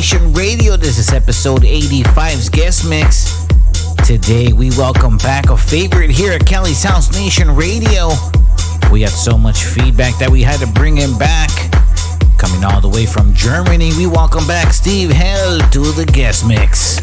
Nation Radio. This is episode 85's guest mix. Today we welcome back a favorite here at Cali's House Nation Radio. We got so much feedback that we had to bring him back. Coming all the way from Germany, we welcome back Steve Gél to the guest mix.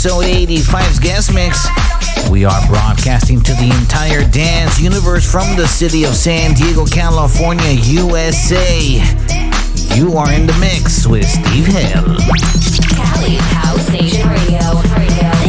Episode 85's guest mix. We are broadcasting to the entire dance universe from the city of San Diego, California, USA. You are in the mix with Steve Gél. Cali's House Nation Radio. battle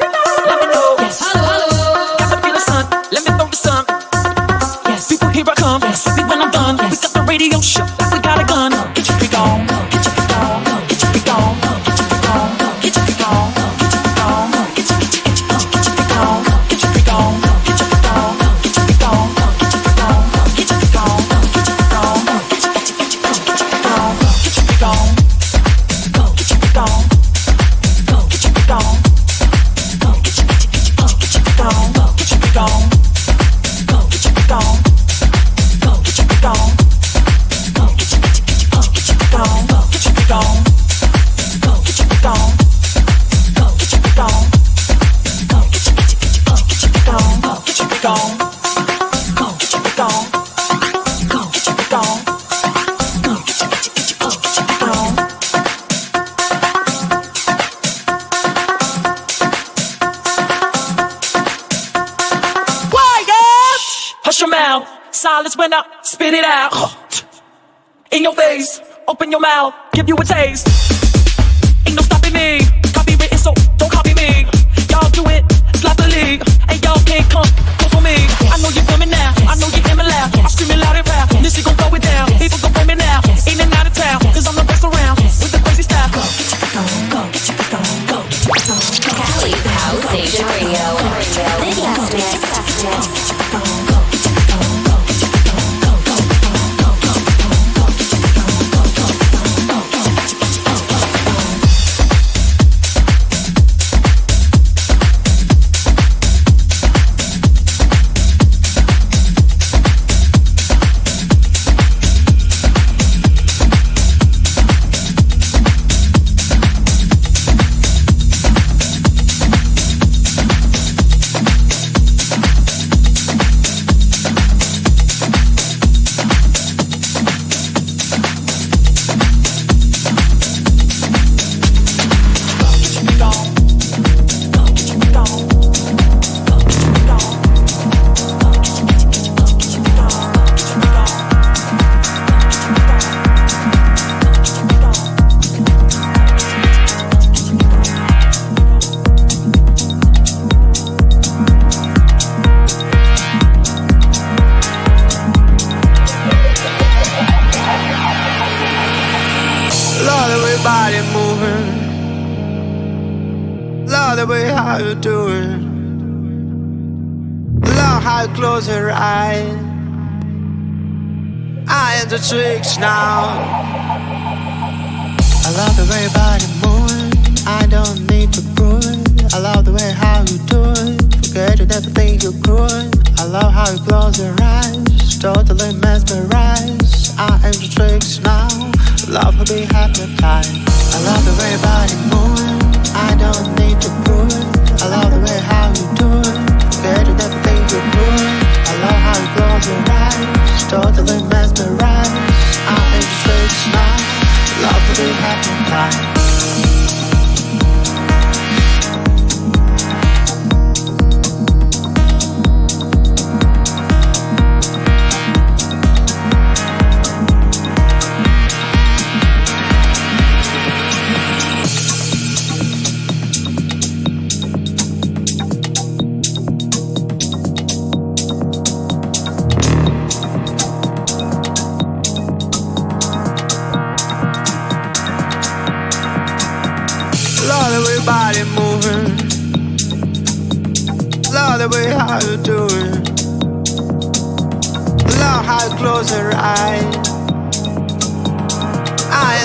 me, Give you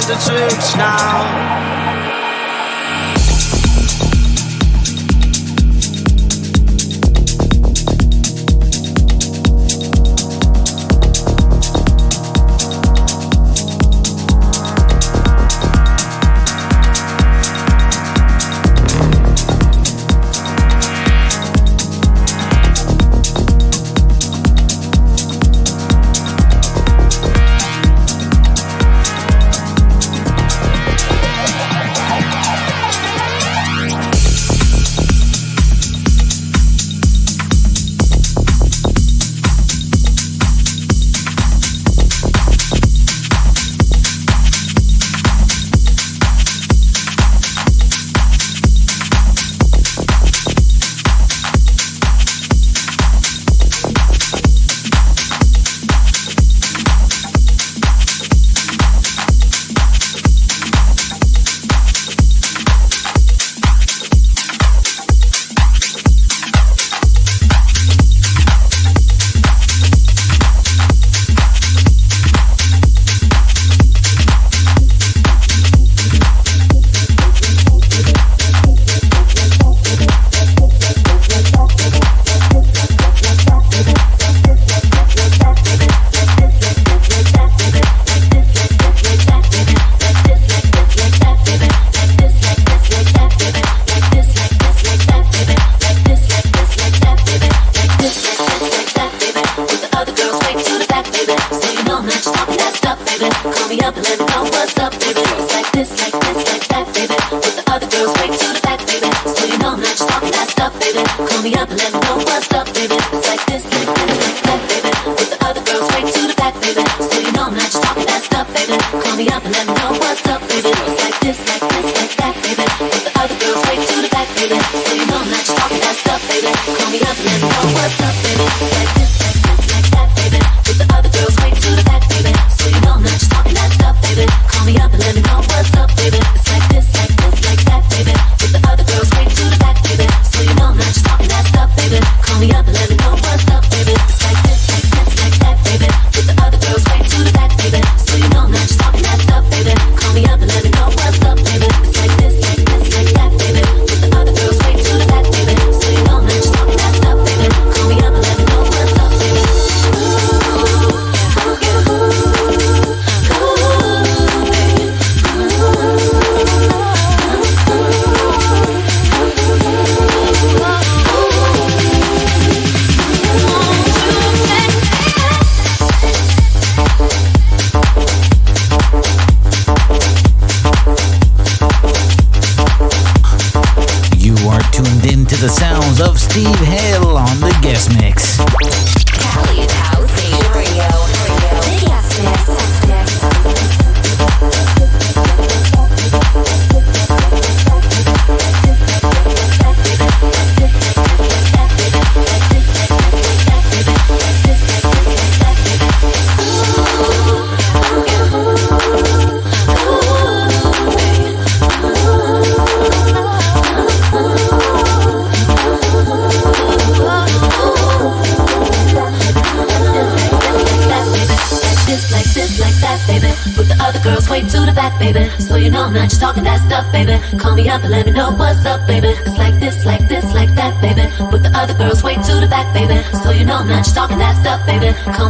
the tricks now. Like this, like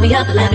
me up like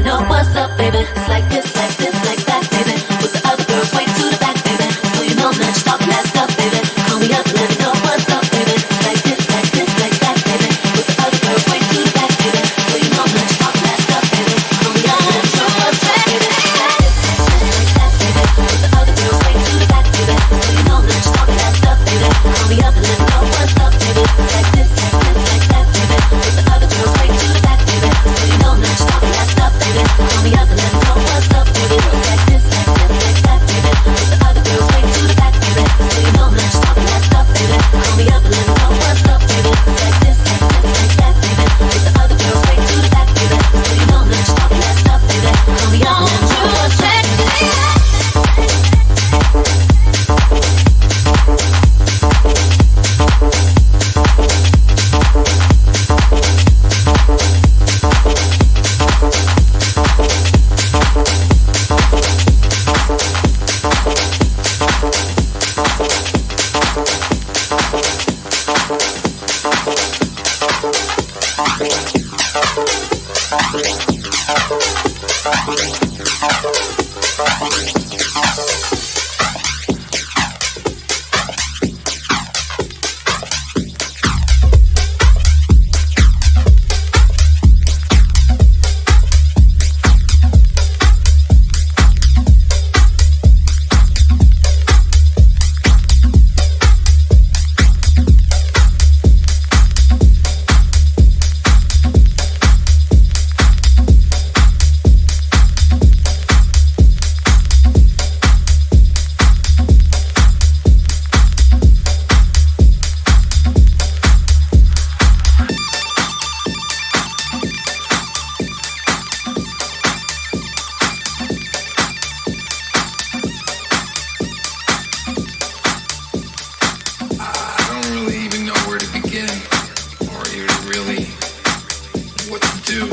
what to do.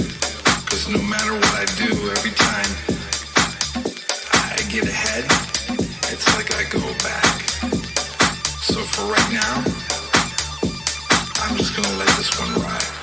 Cause no matter what I do, every time I get ahead, it's like I go back. So for right now, I'm just gonna let this one ride.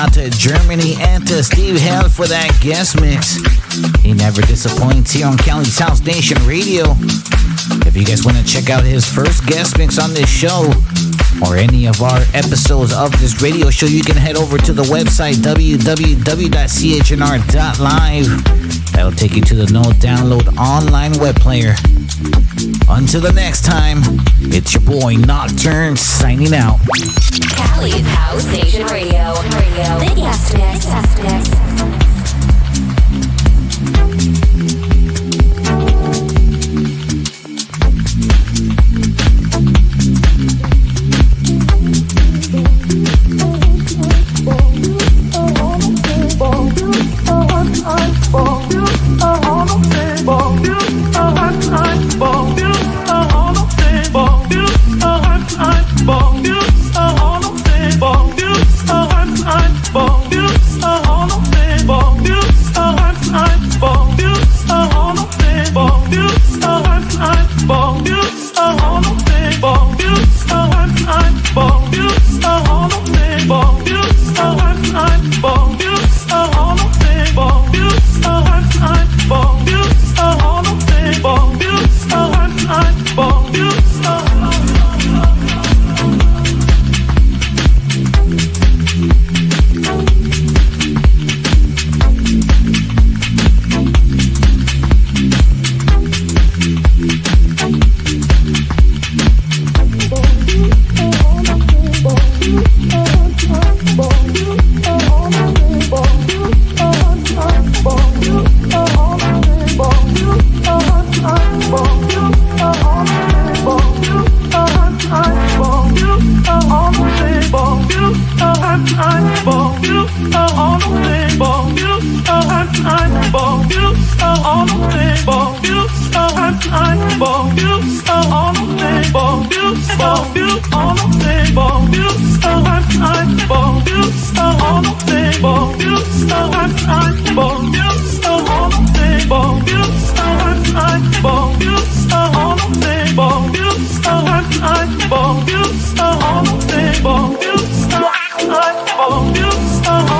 Out to Germany and to Steve Gél for that guest mix. He never disappoints here on Cali's House Nation Radio. If you guys want to check out his first guest mix on this show or any of our episodes of this radio show, you can head over to the website www.chnr.live. That'll take you to the no download online web player. Until the next time, it's your boy Nocturne signing out. Cali's House Nation Radio. Radio. The. Beautiful, beautiful, all of. Beautiful, beautiful, beautiful, beautiful, beautiful, beautiful.